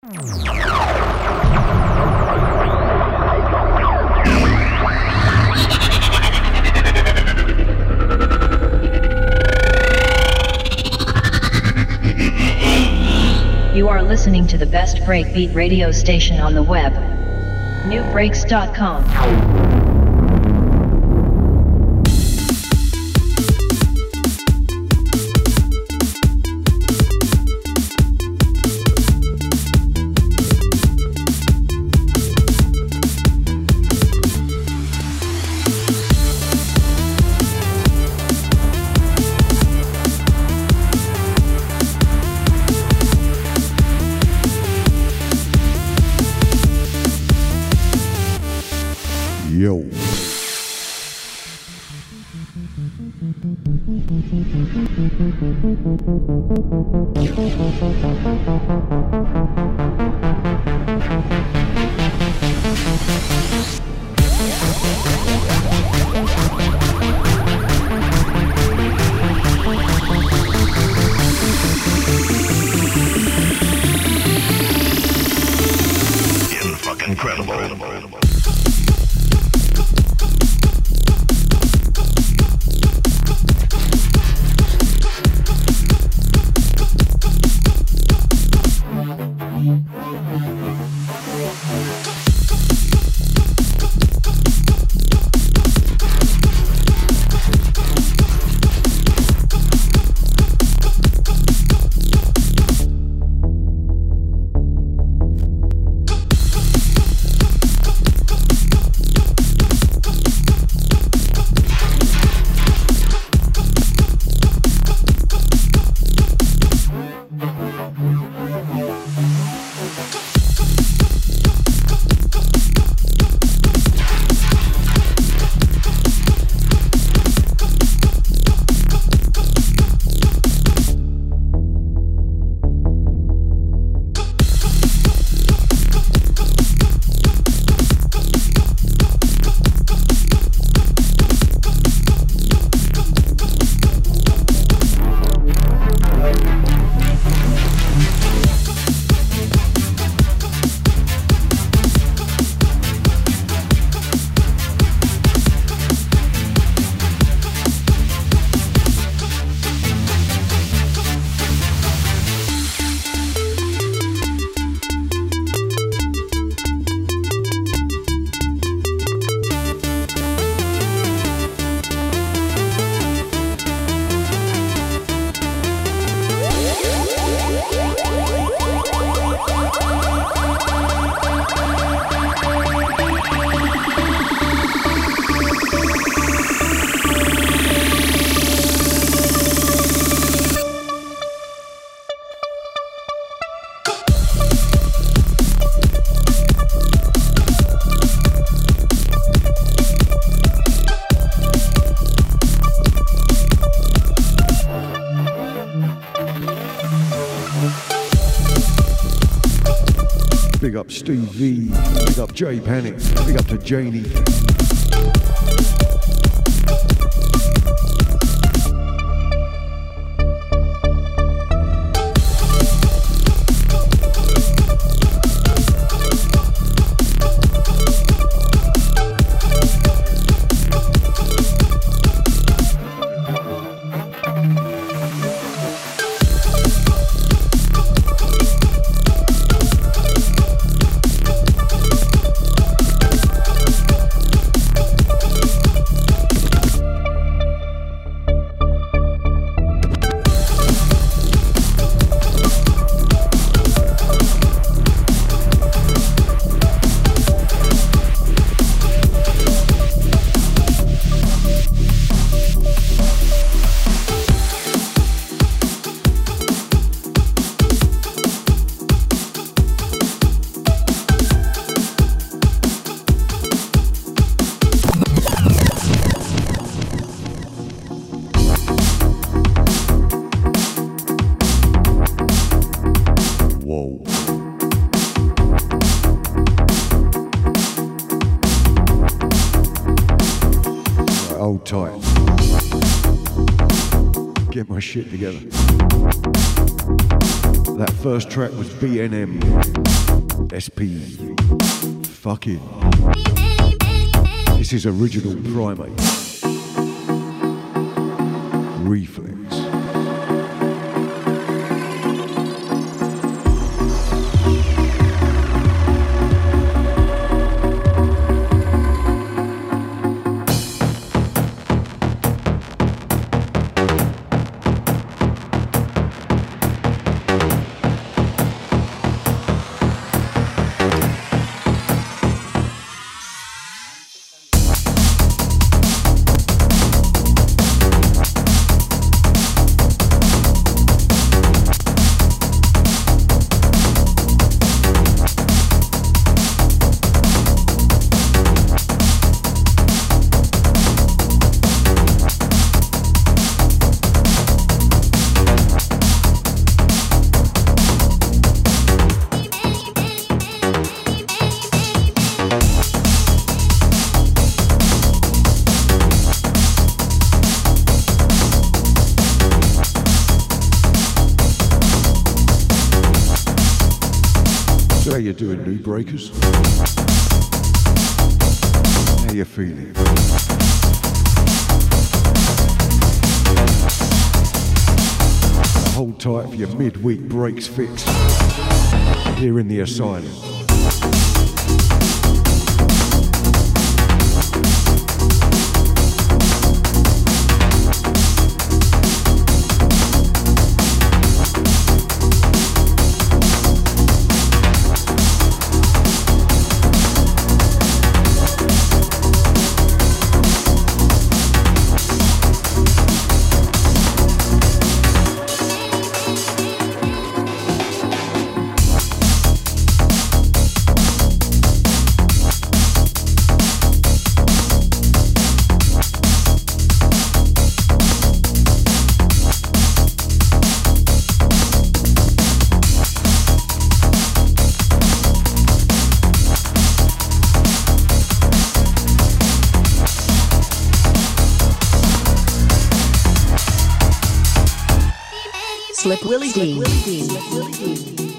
You are listening to the best breakbeat radio station on the web. Nubreaks.com. Jay Panic. Big up to Janie. First track was BNM. SP. Fucking. This is original primate. Here in the asylum. Willy Dee. Dishy and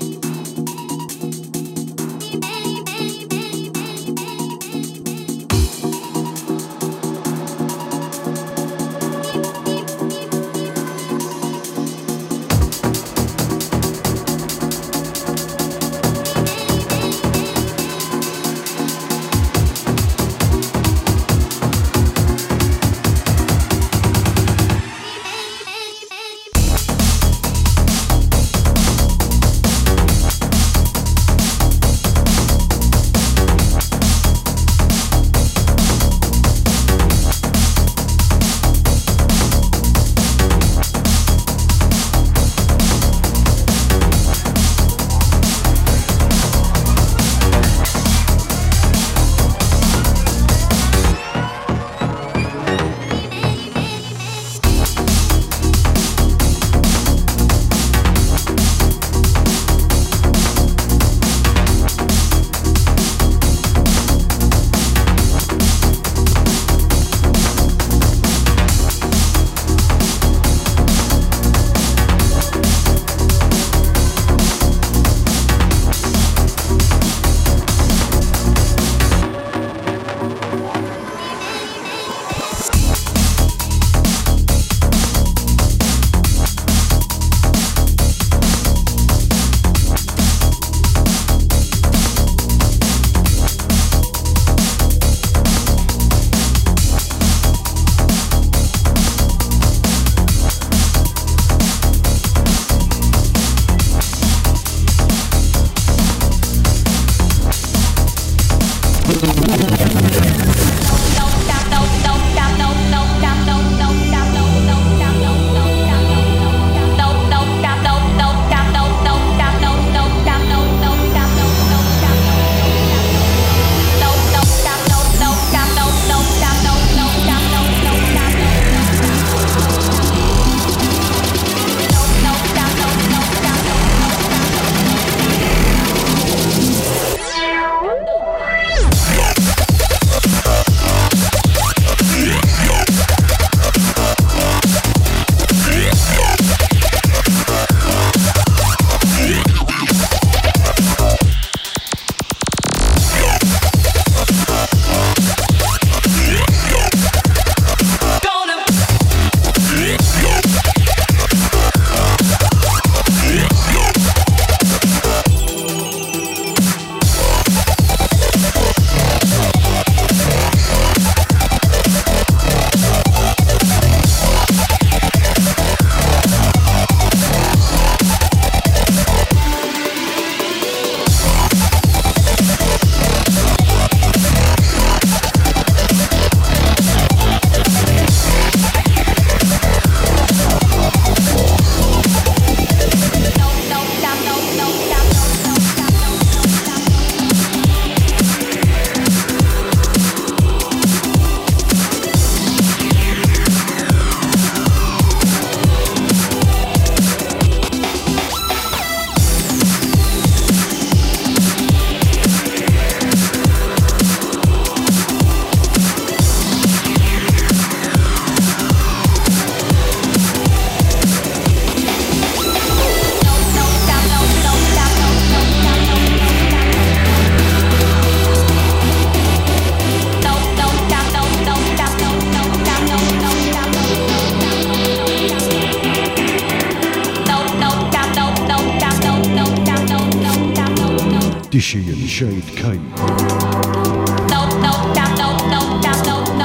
Shade.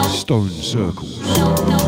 Stone Circle.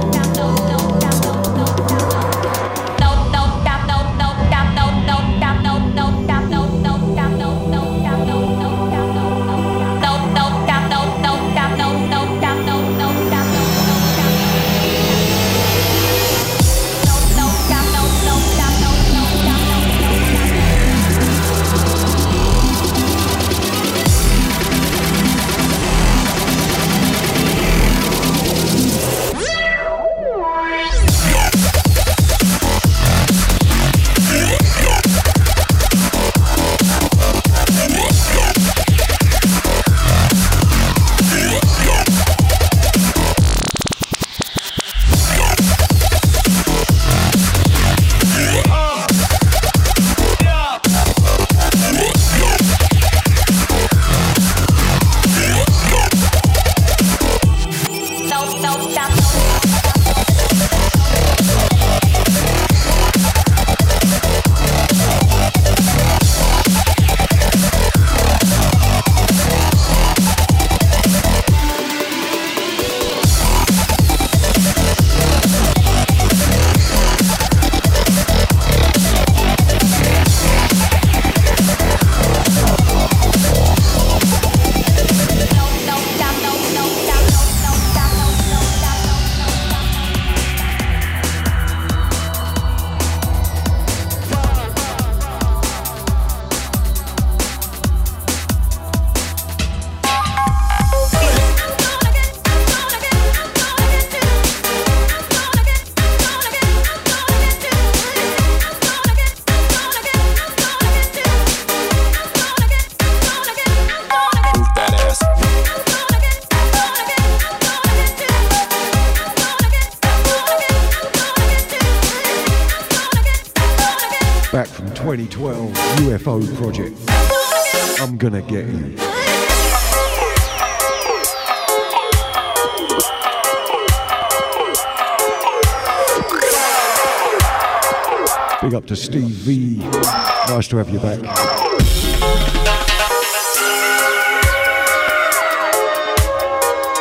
To have you back.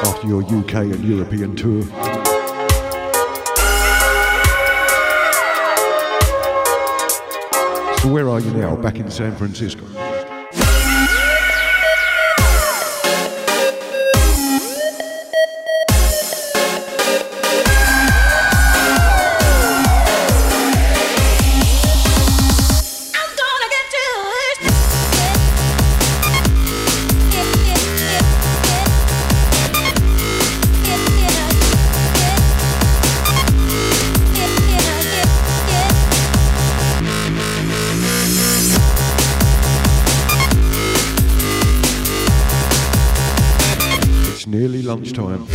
After your UK and European tour. So where are you now? Back in San Francisco. Nearly lunchtime.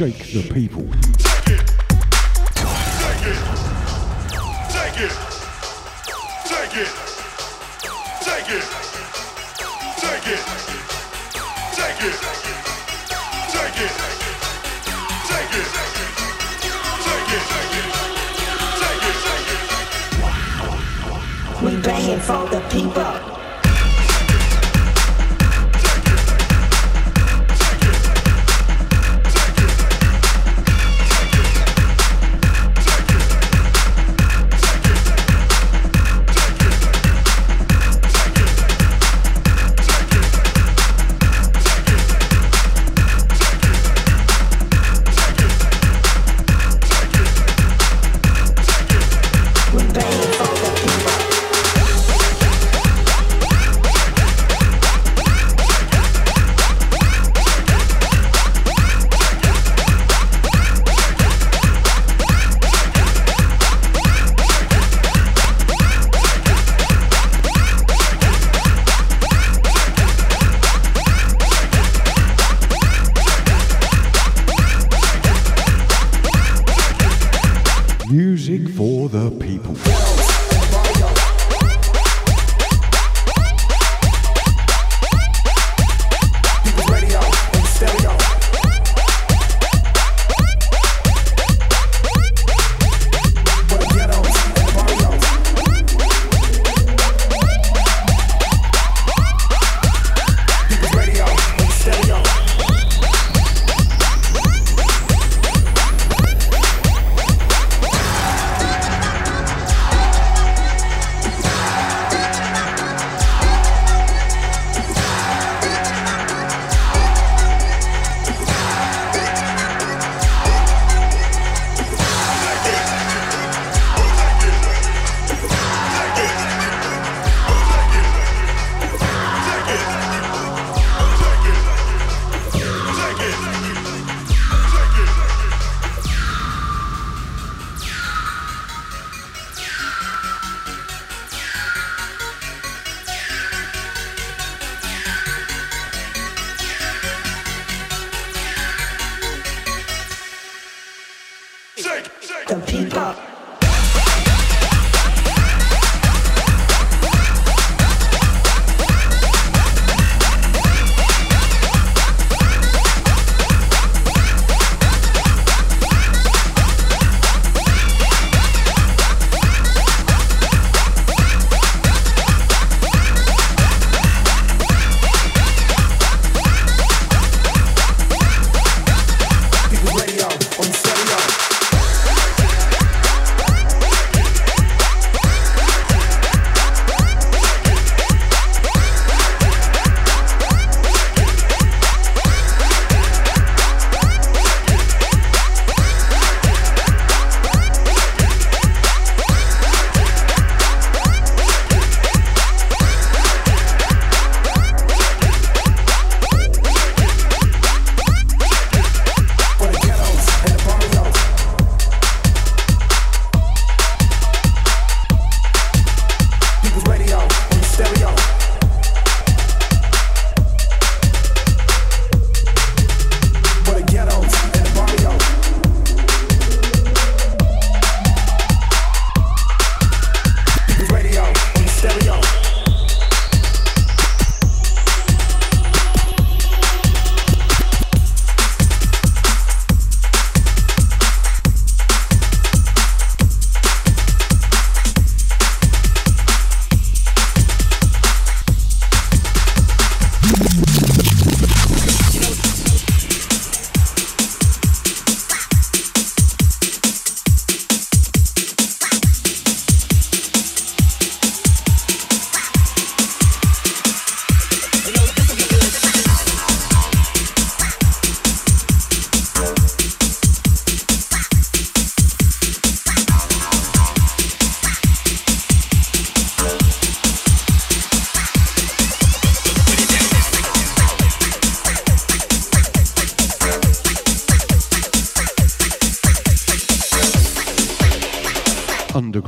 Shake the people.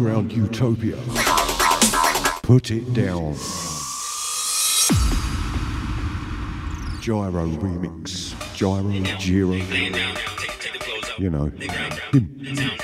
Underground utopia. Put it down. Gyro remix. Gyro, Giro. You know. Him.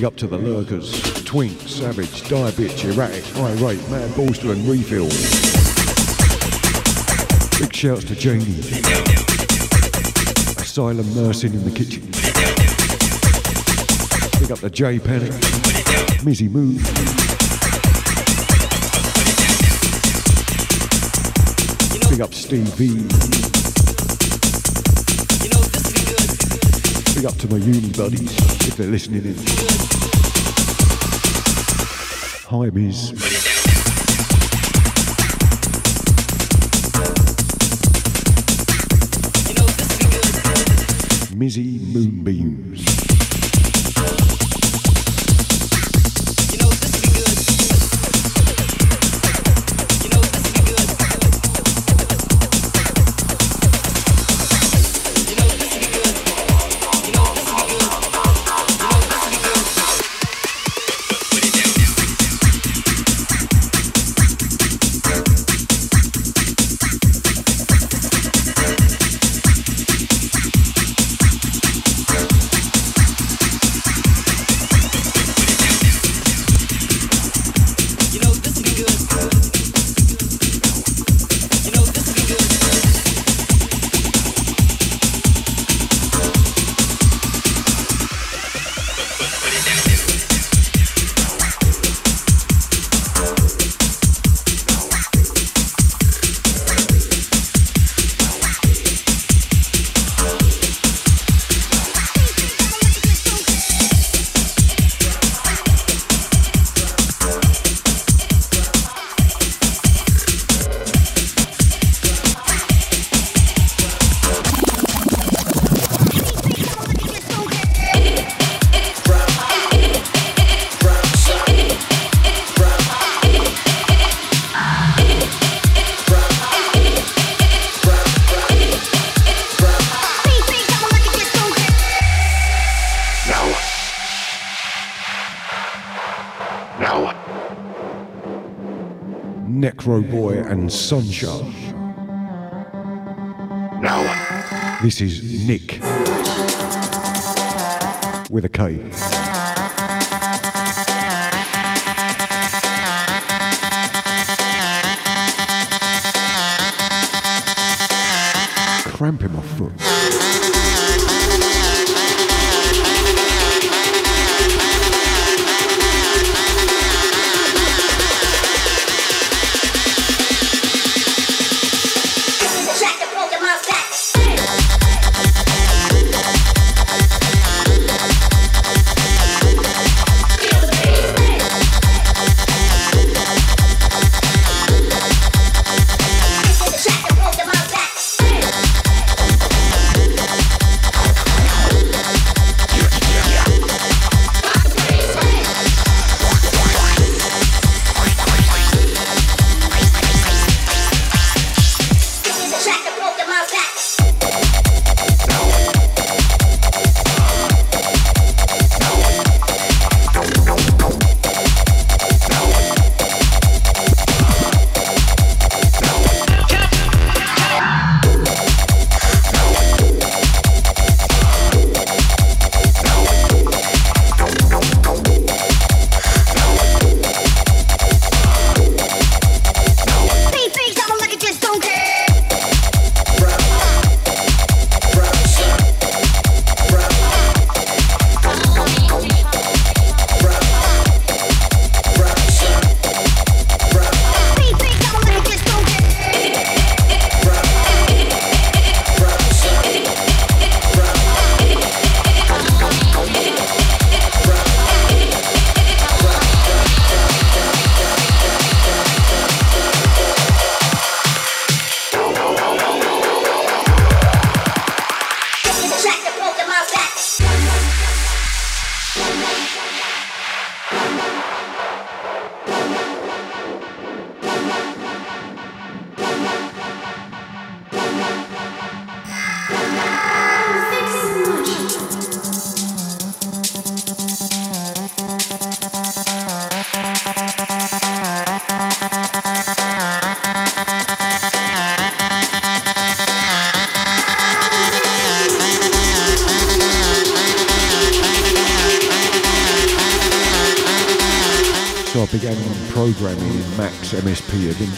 To the lurkers. Twink, Savage, Die Bitch, Erratic, Irate, Mad Bolster and Refill. Big shouts to Janie. Asylum nursing in the kitchen. Big up to J Panic. Mizzy Move. Big up Steve V. Big up to my uni buddies if they're listening in. Hi, Biz. Mizzy Moonbeams. Sunshine.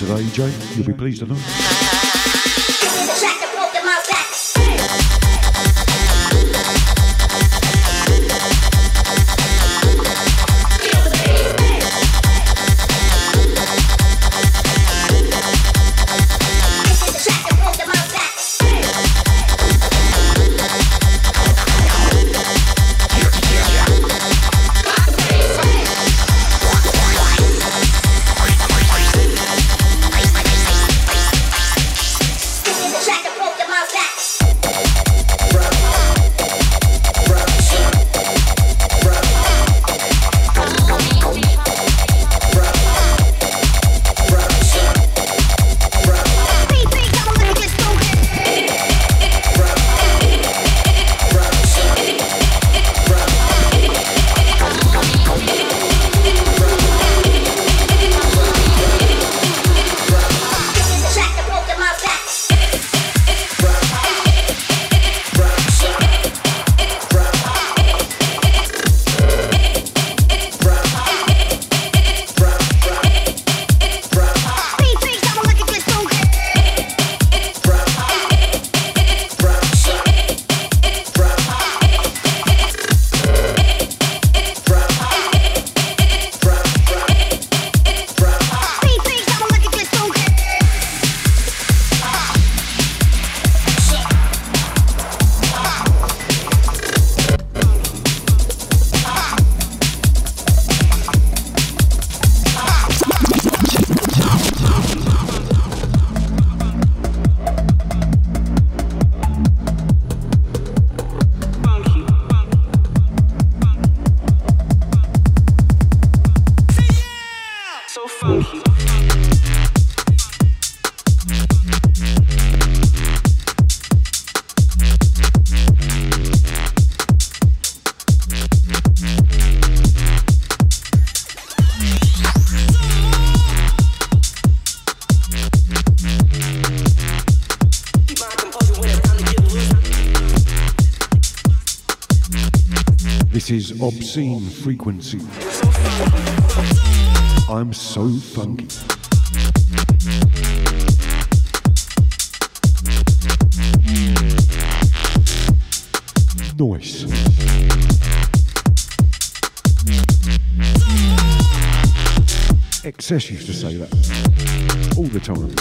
Today, Jay. You'll be pleased to know. This is Obscene Frequency. I'm so funky. Noise. Excess used to say that all the time.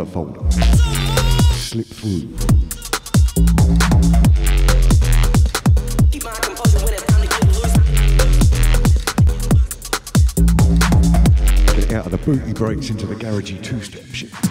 other folder. Slip through. Get out of the booty breaks into the garagey two-step shit.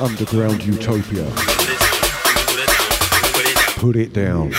Underground Utopia. Put it down.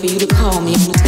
For you to call me. on the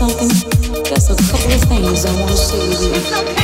something? There's a couple of things I want to say to you.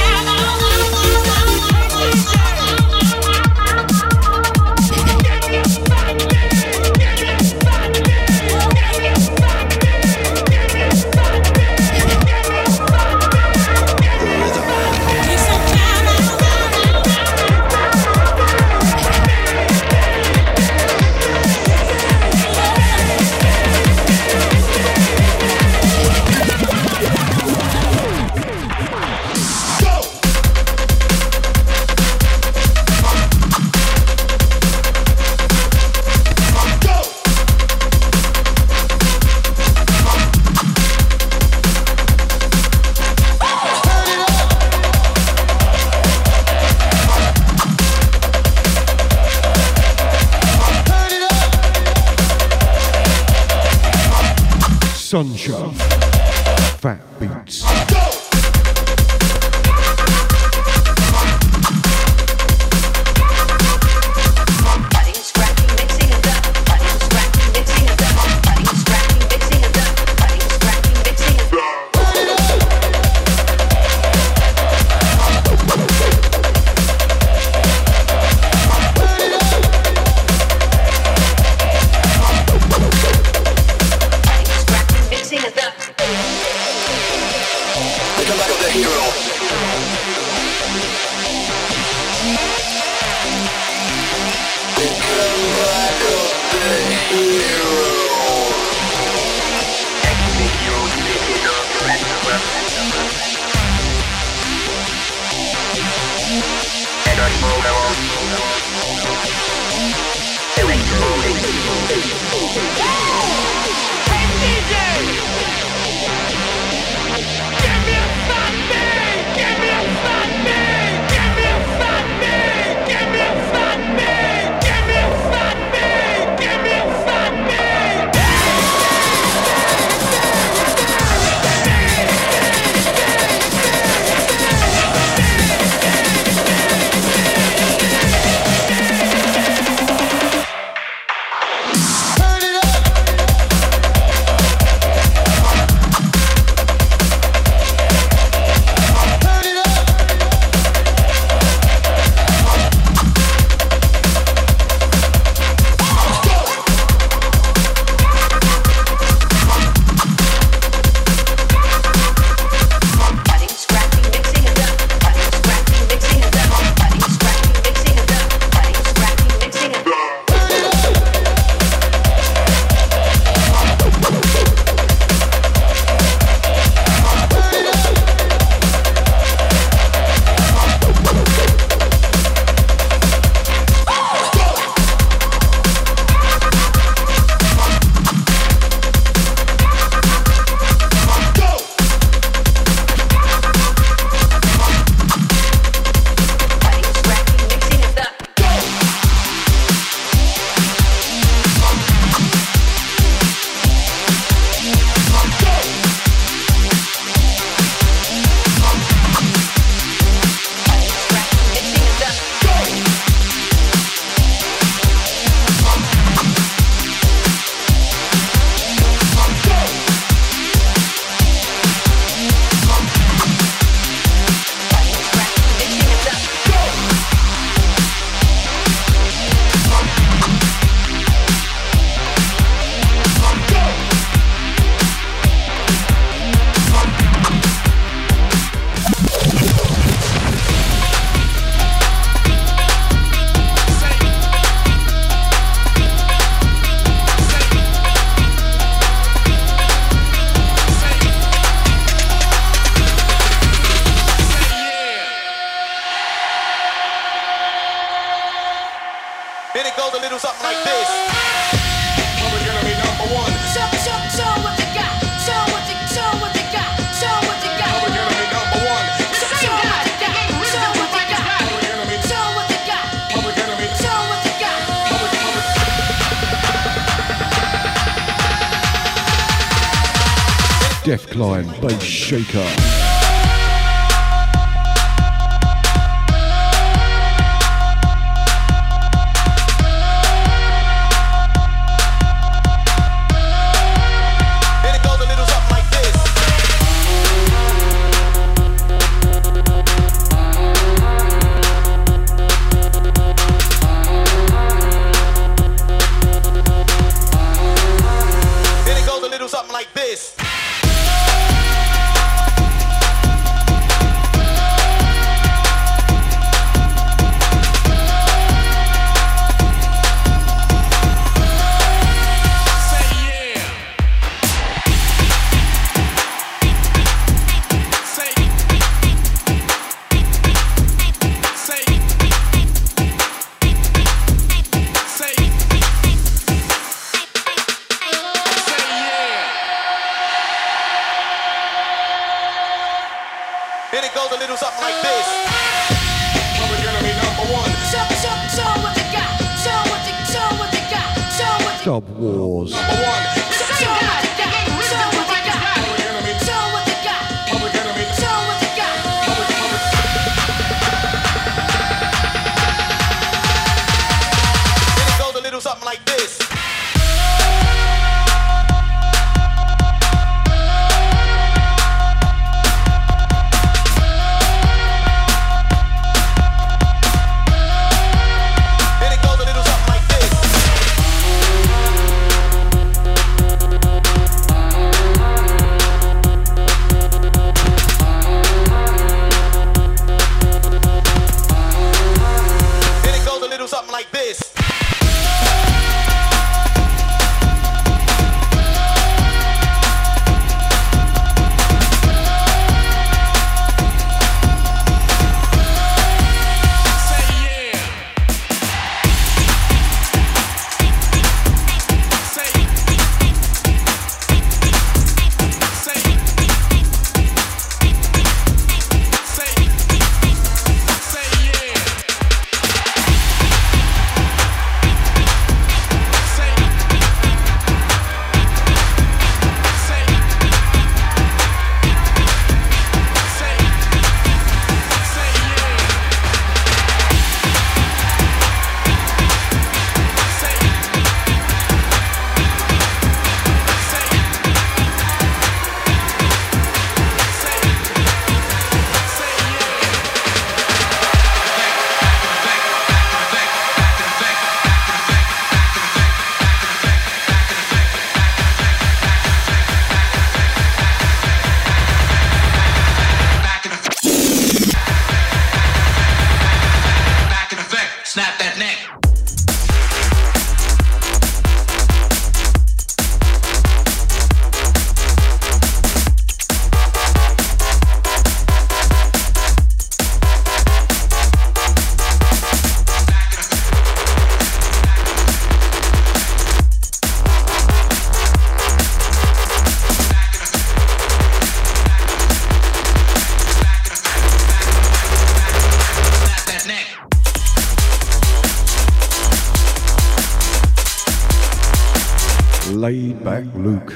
Black Luke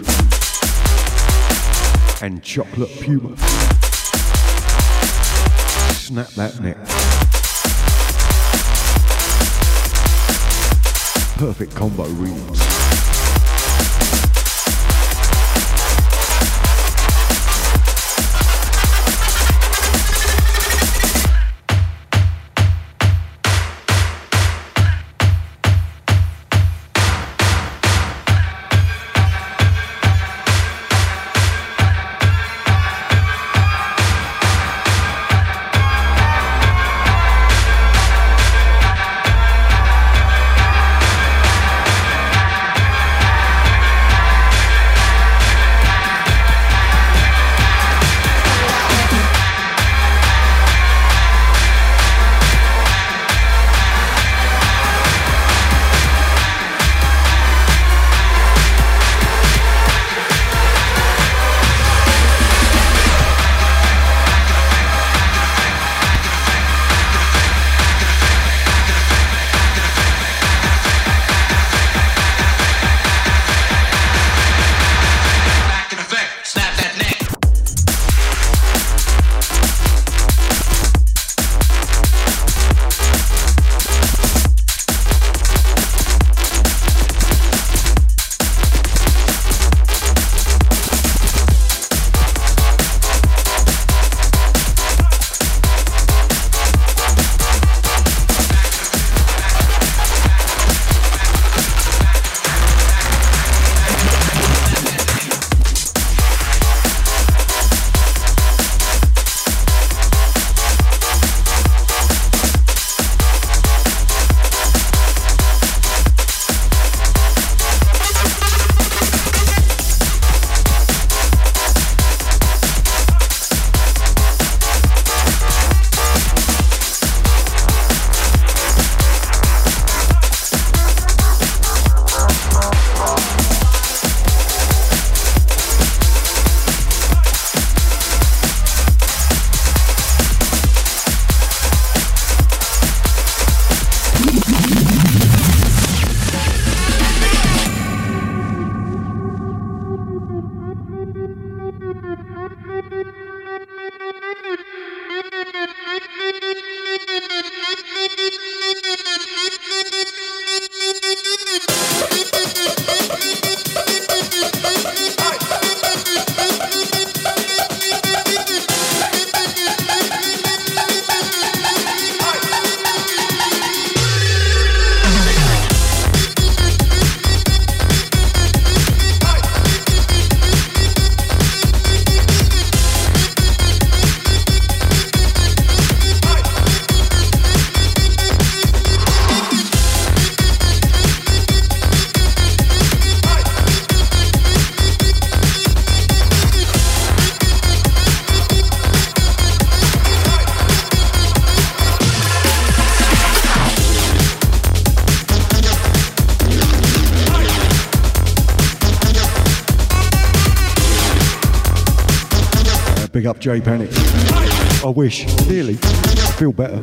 and Chocolate Puma. Snap that neck. Perfect combo reads. Jay Panic. I wish, nearly. Feel better.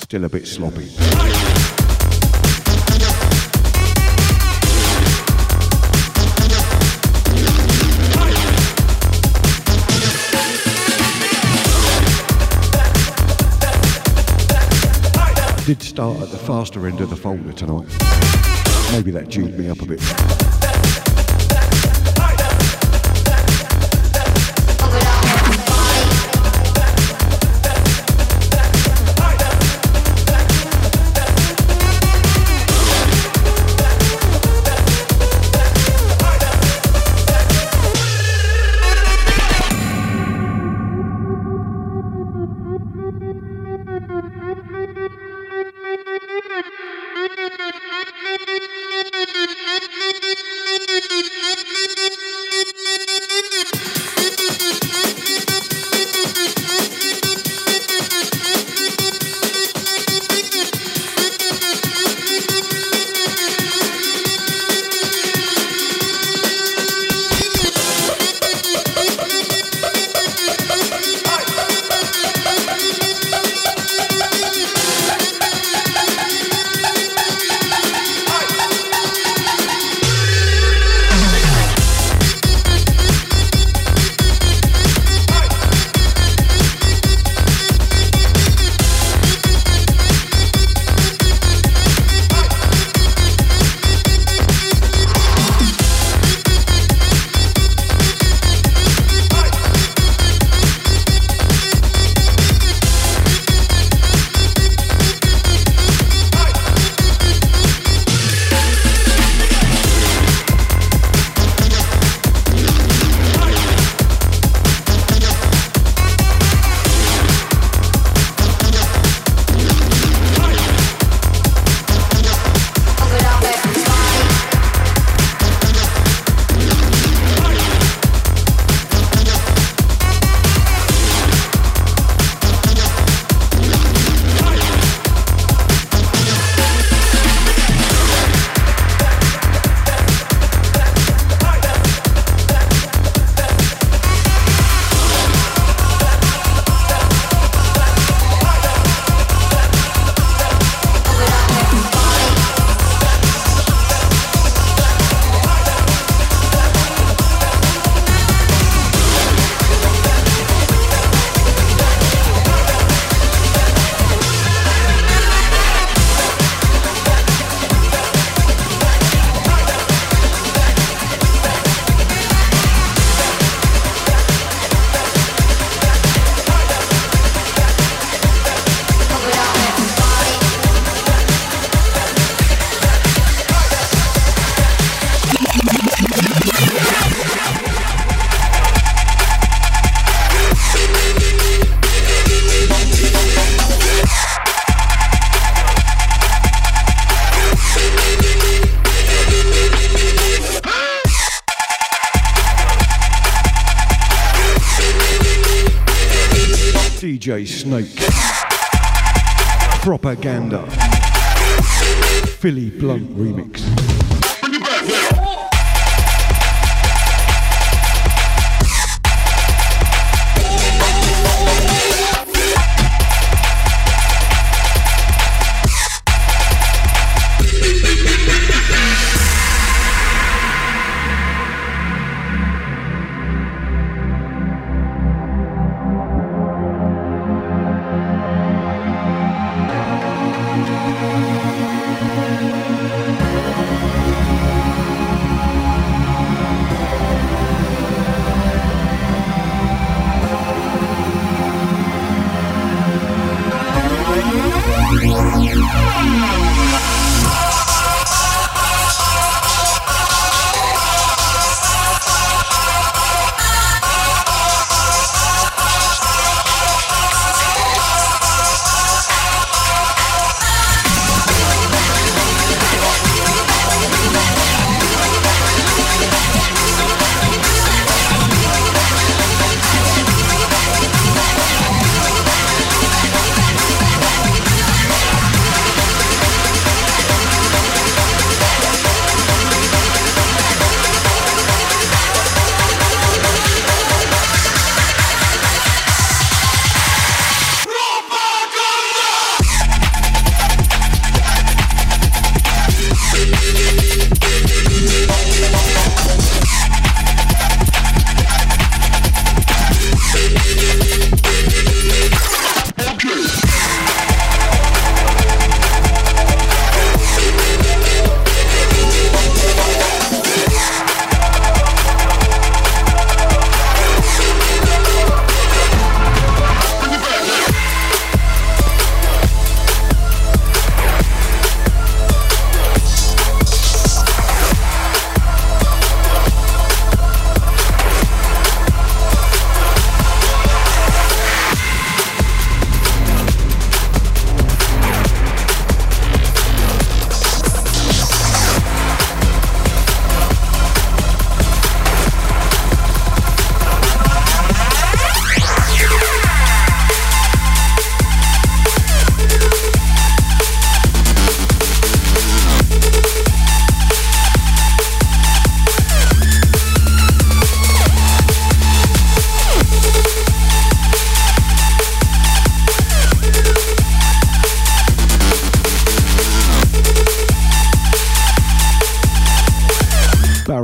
Still a bit sloppy. Did start at the faster end of the folder tonight. Maybe that tuned me up a bit. Propaganda.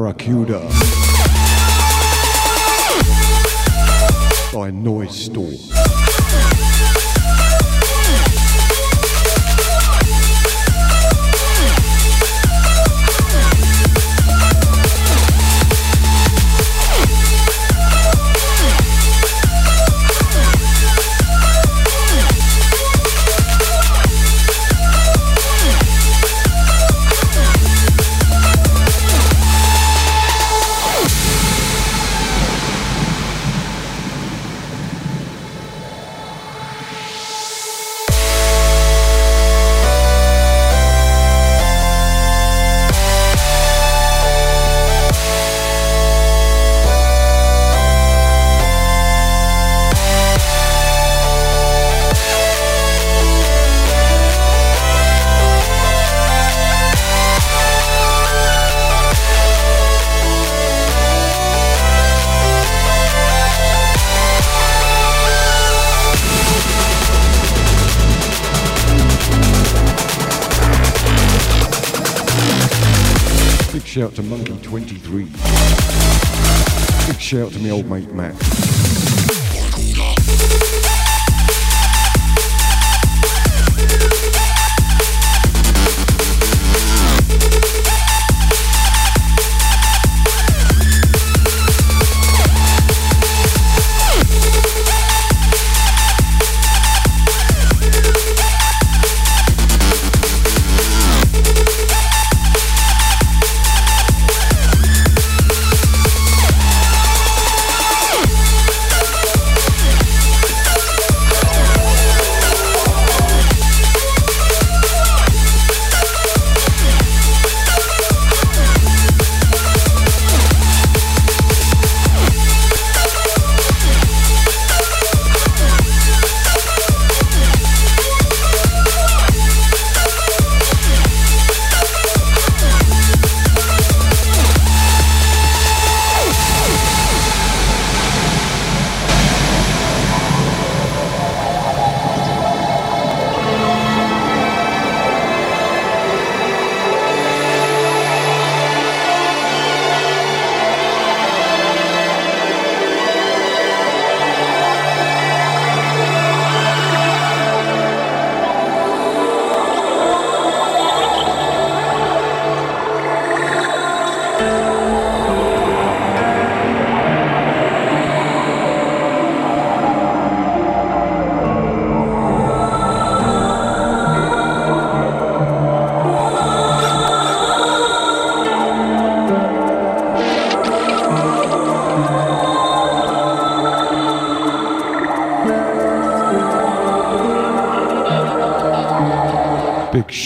Barracuda by Noisestorm. meu, mas, mas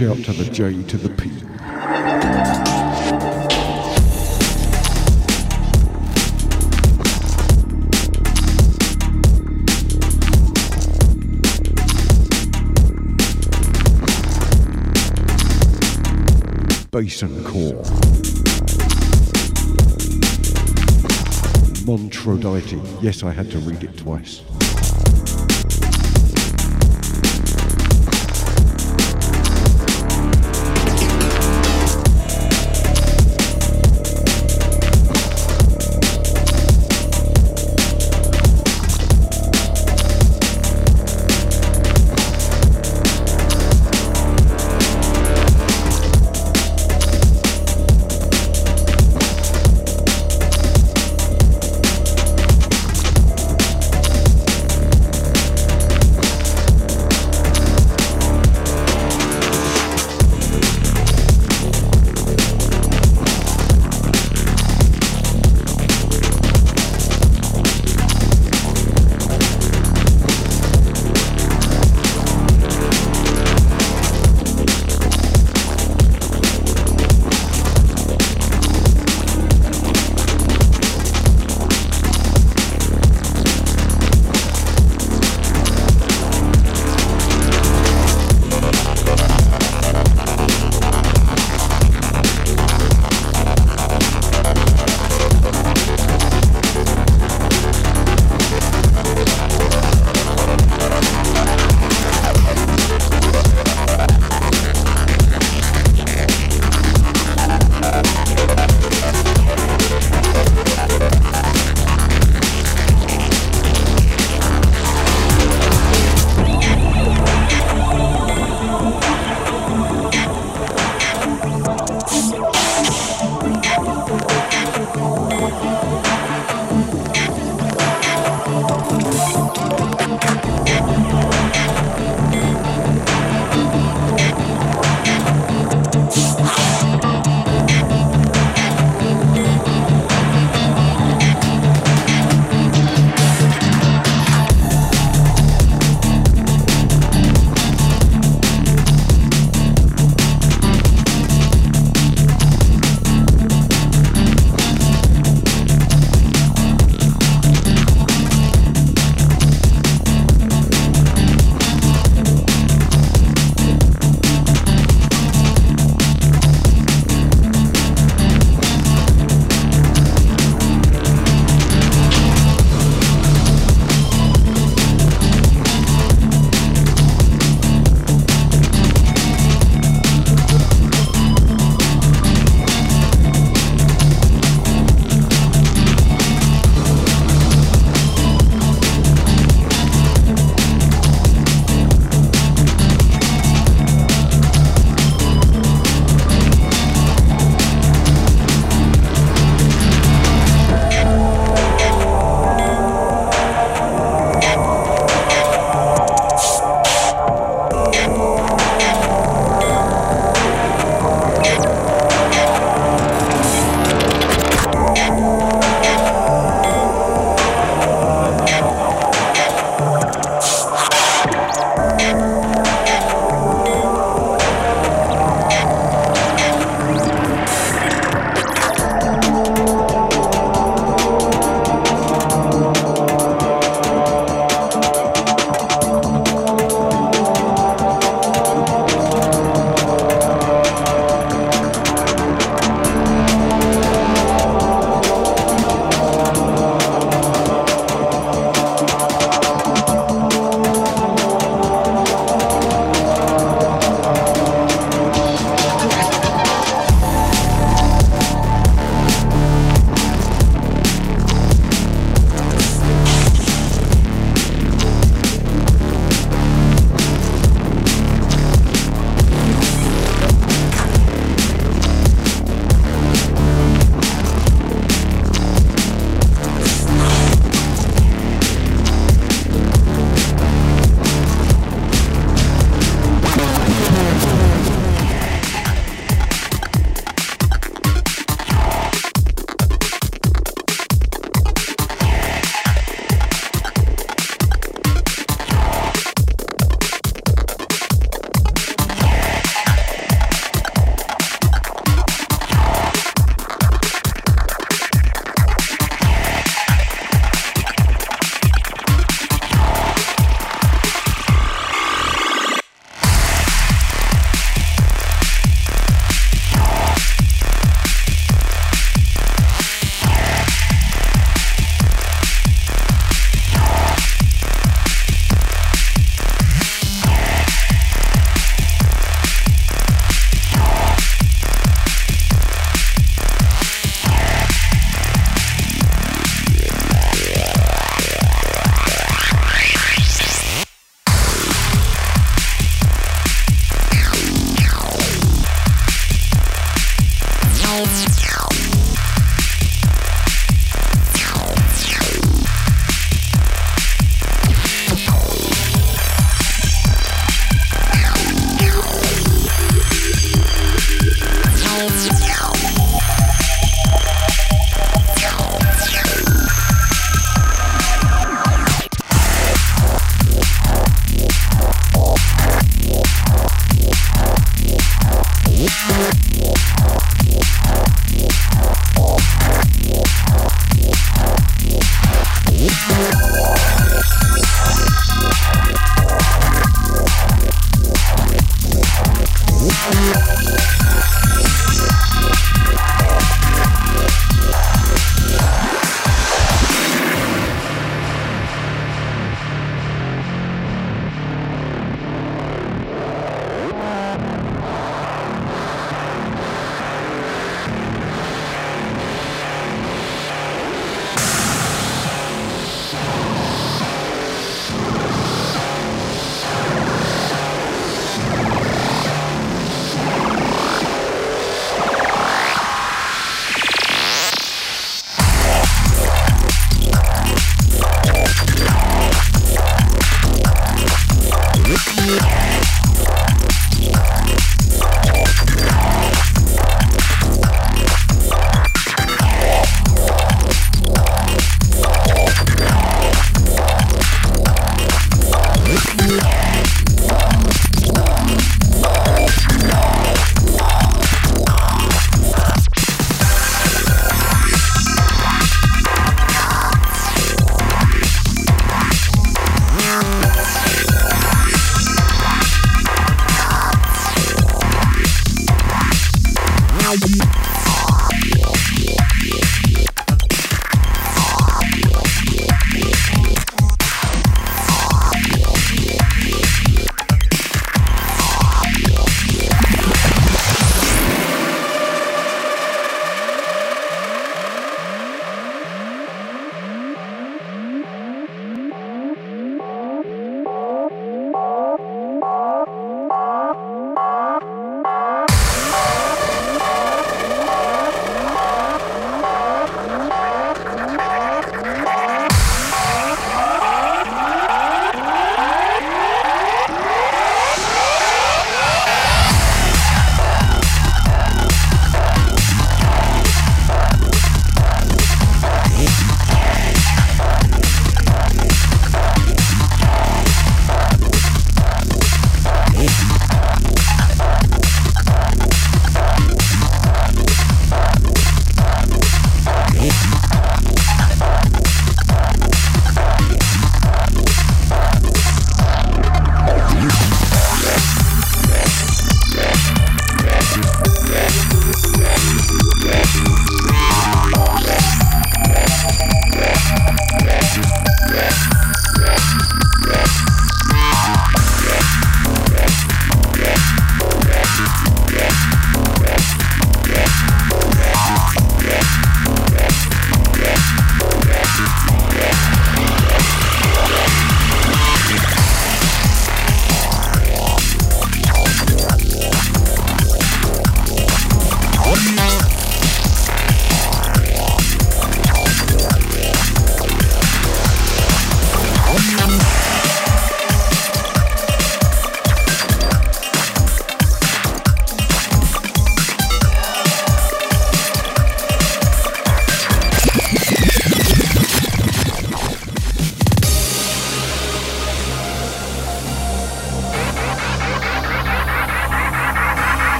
shout out to the J to the P. Bass and core. Montrodite. Yes, I had to read it twice.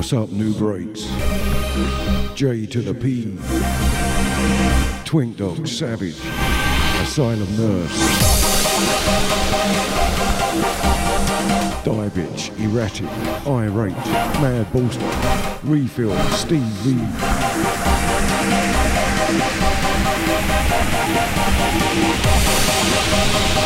What's up, Nubreaks? J to the P. Twink Dog, Savage. Asylum Nurse. Die Bitch, Erratic, Irate, Mad Boston, Refill, Steve Reed.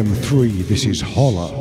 FM3, this is Holler.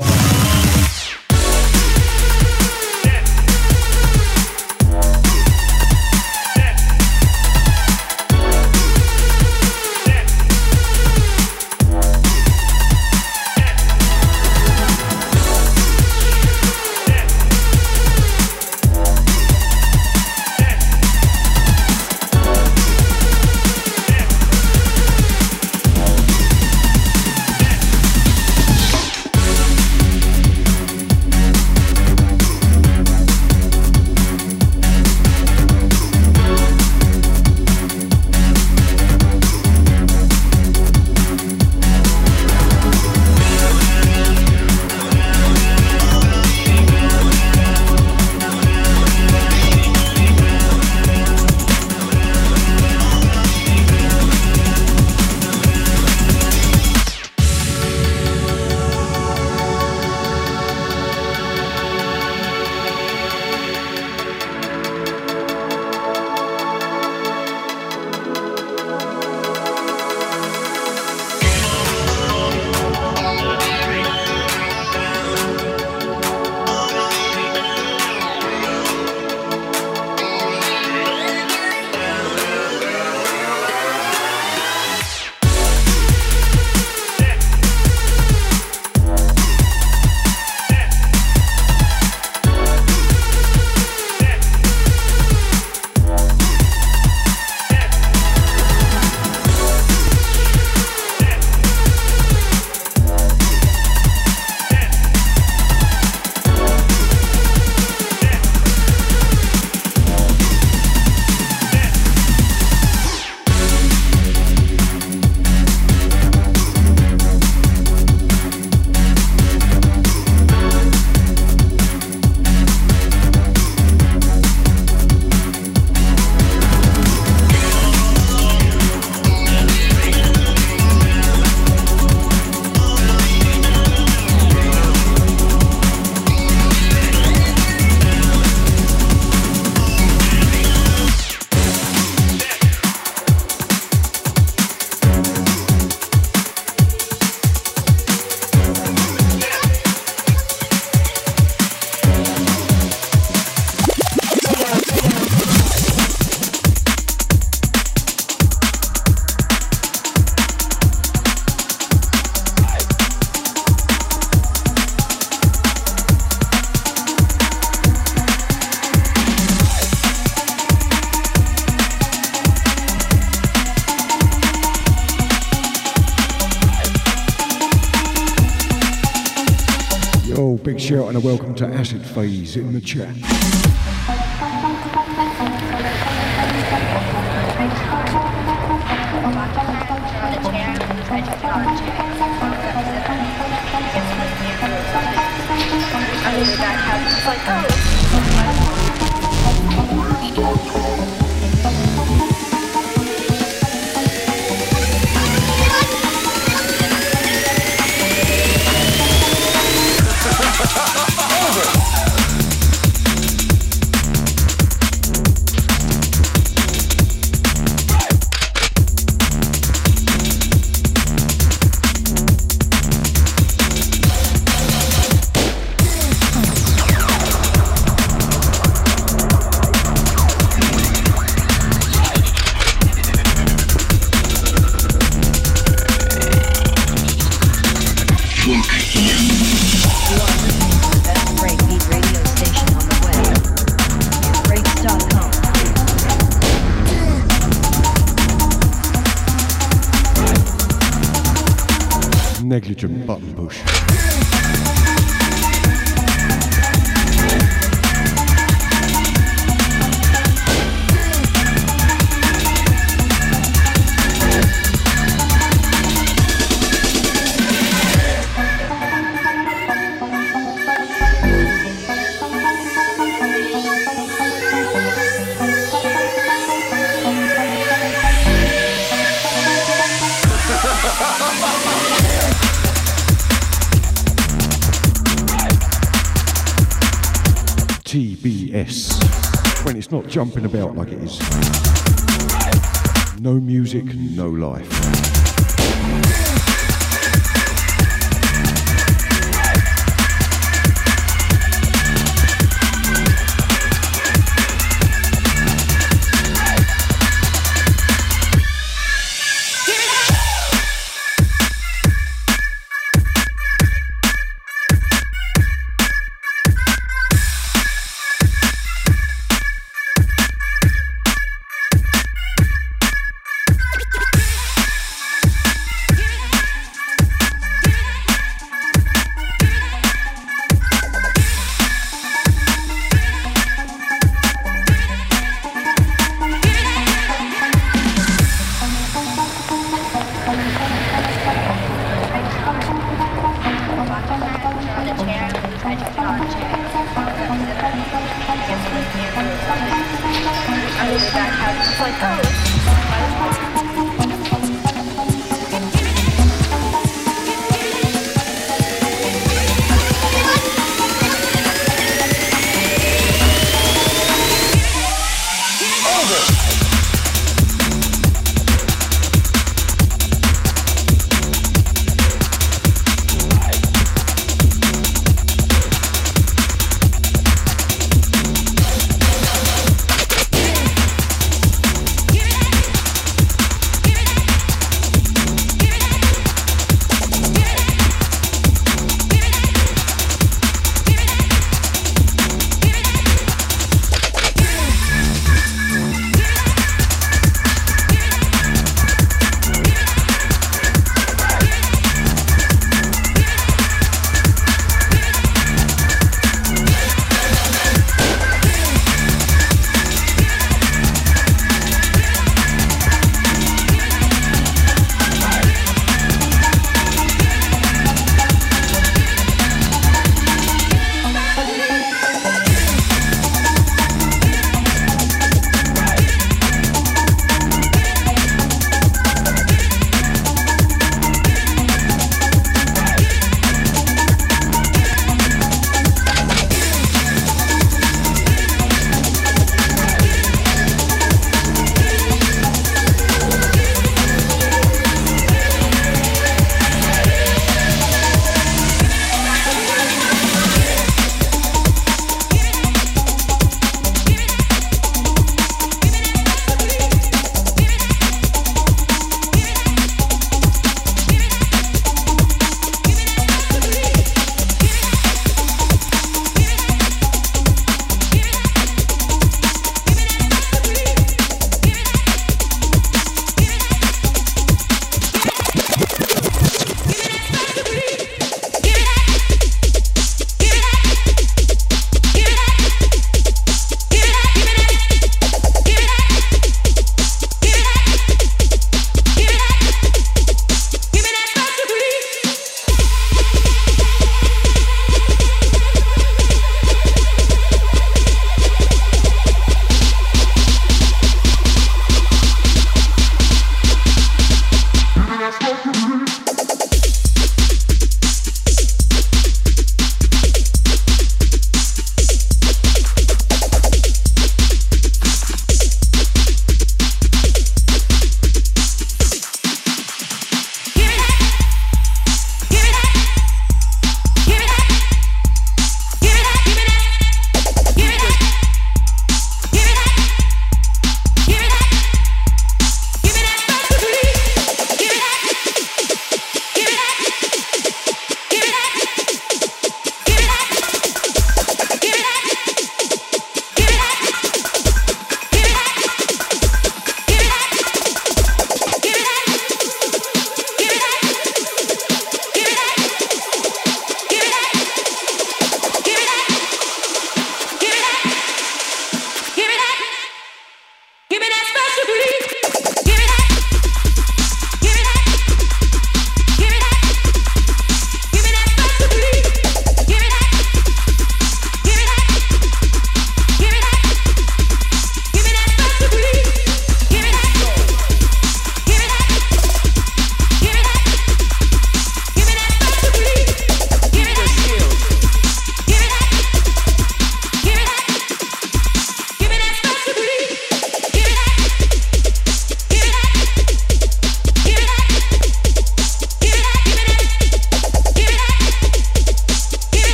In the chat. TBS. When it's not jumping about like it is. No music, no life.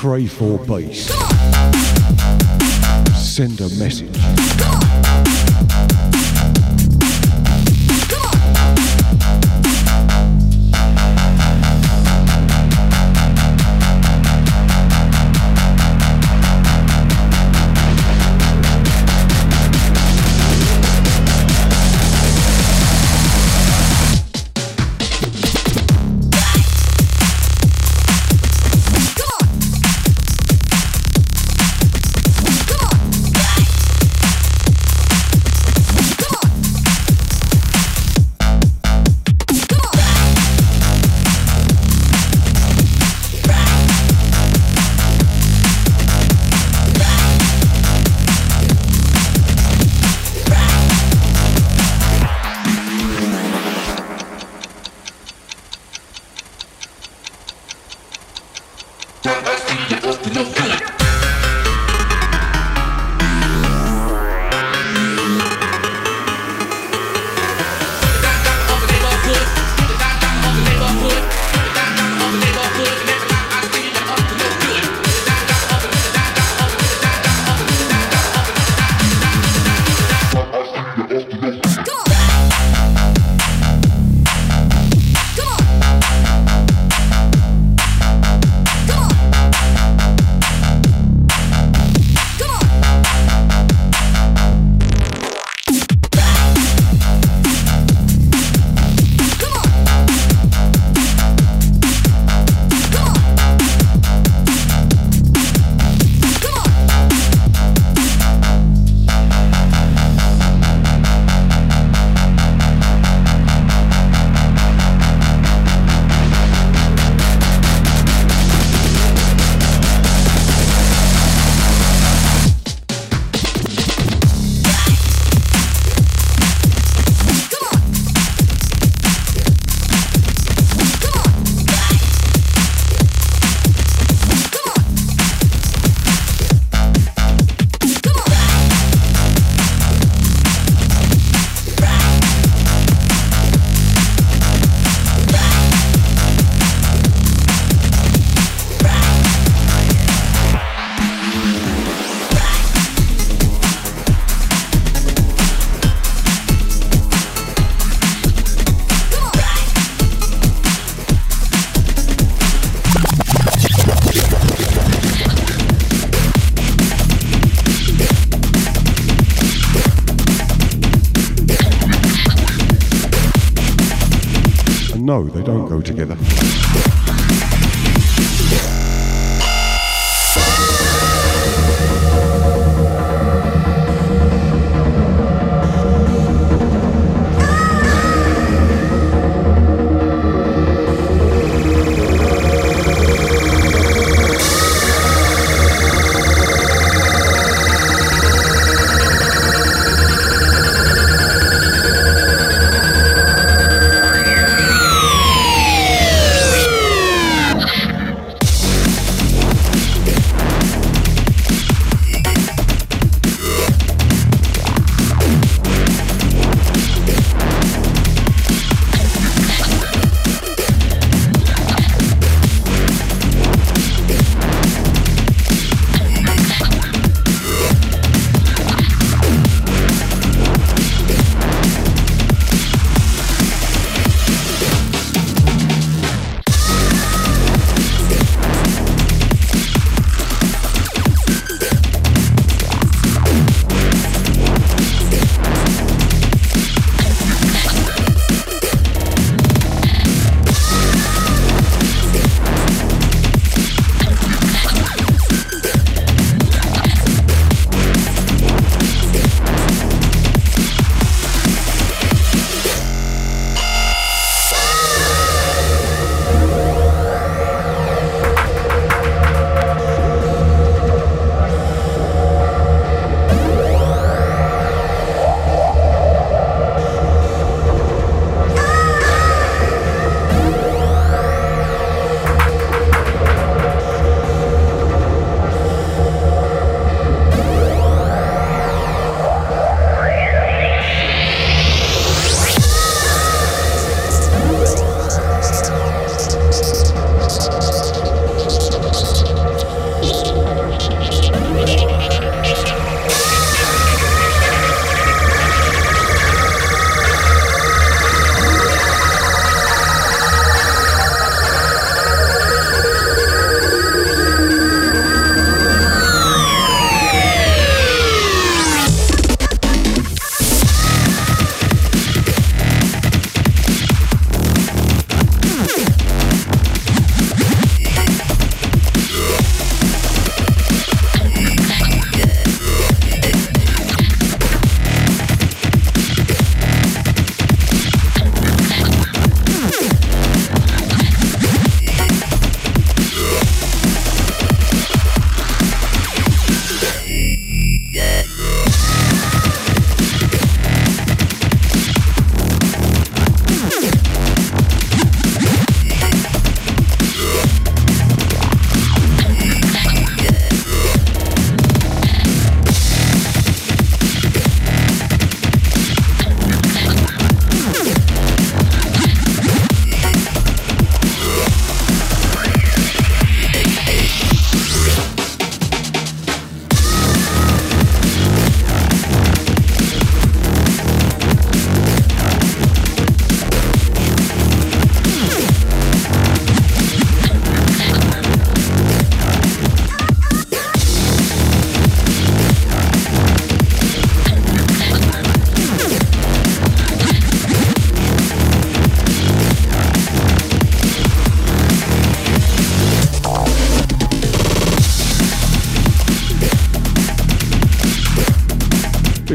Pray for bass. Send a message.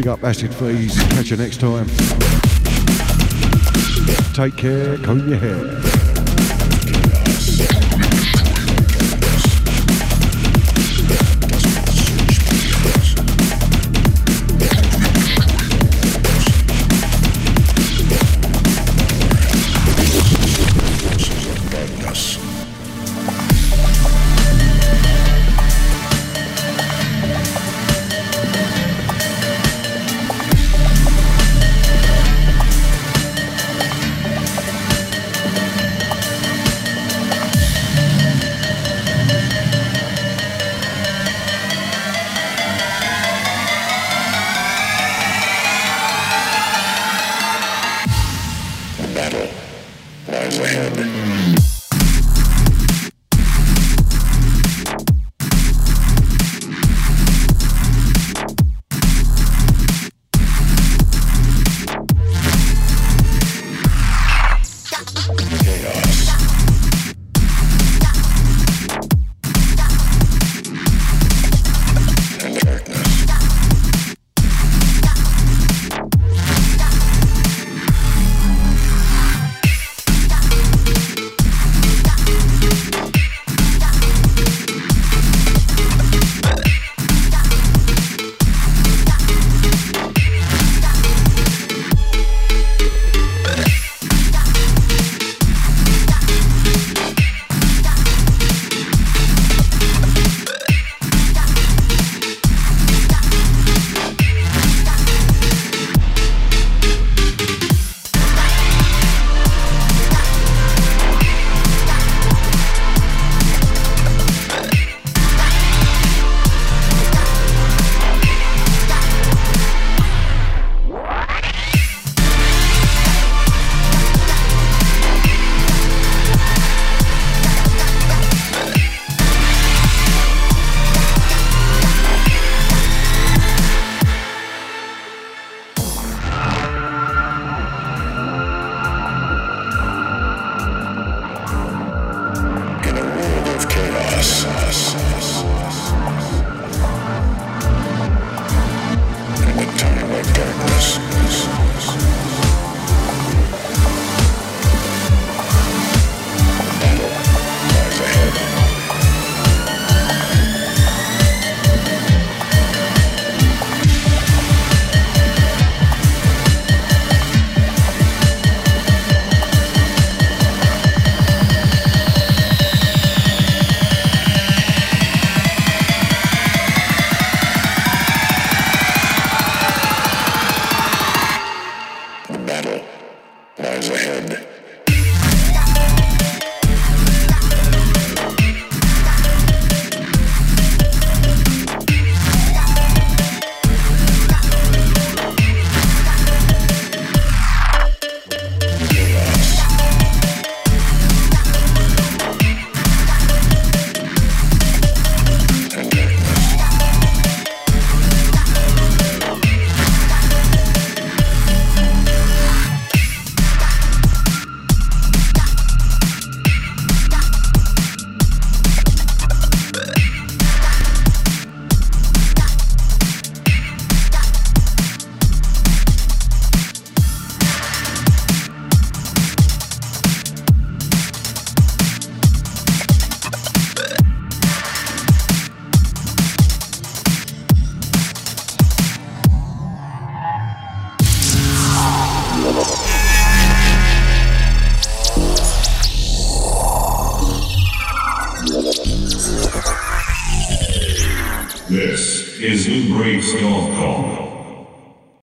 Big up Acid Fees. Catch you next time. Take care. Comb your hair.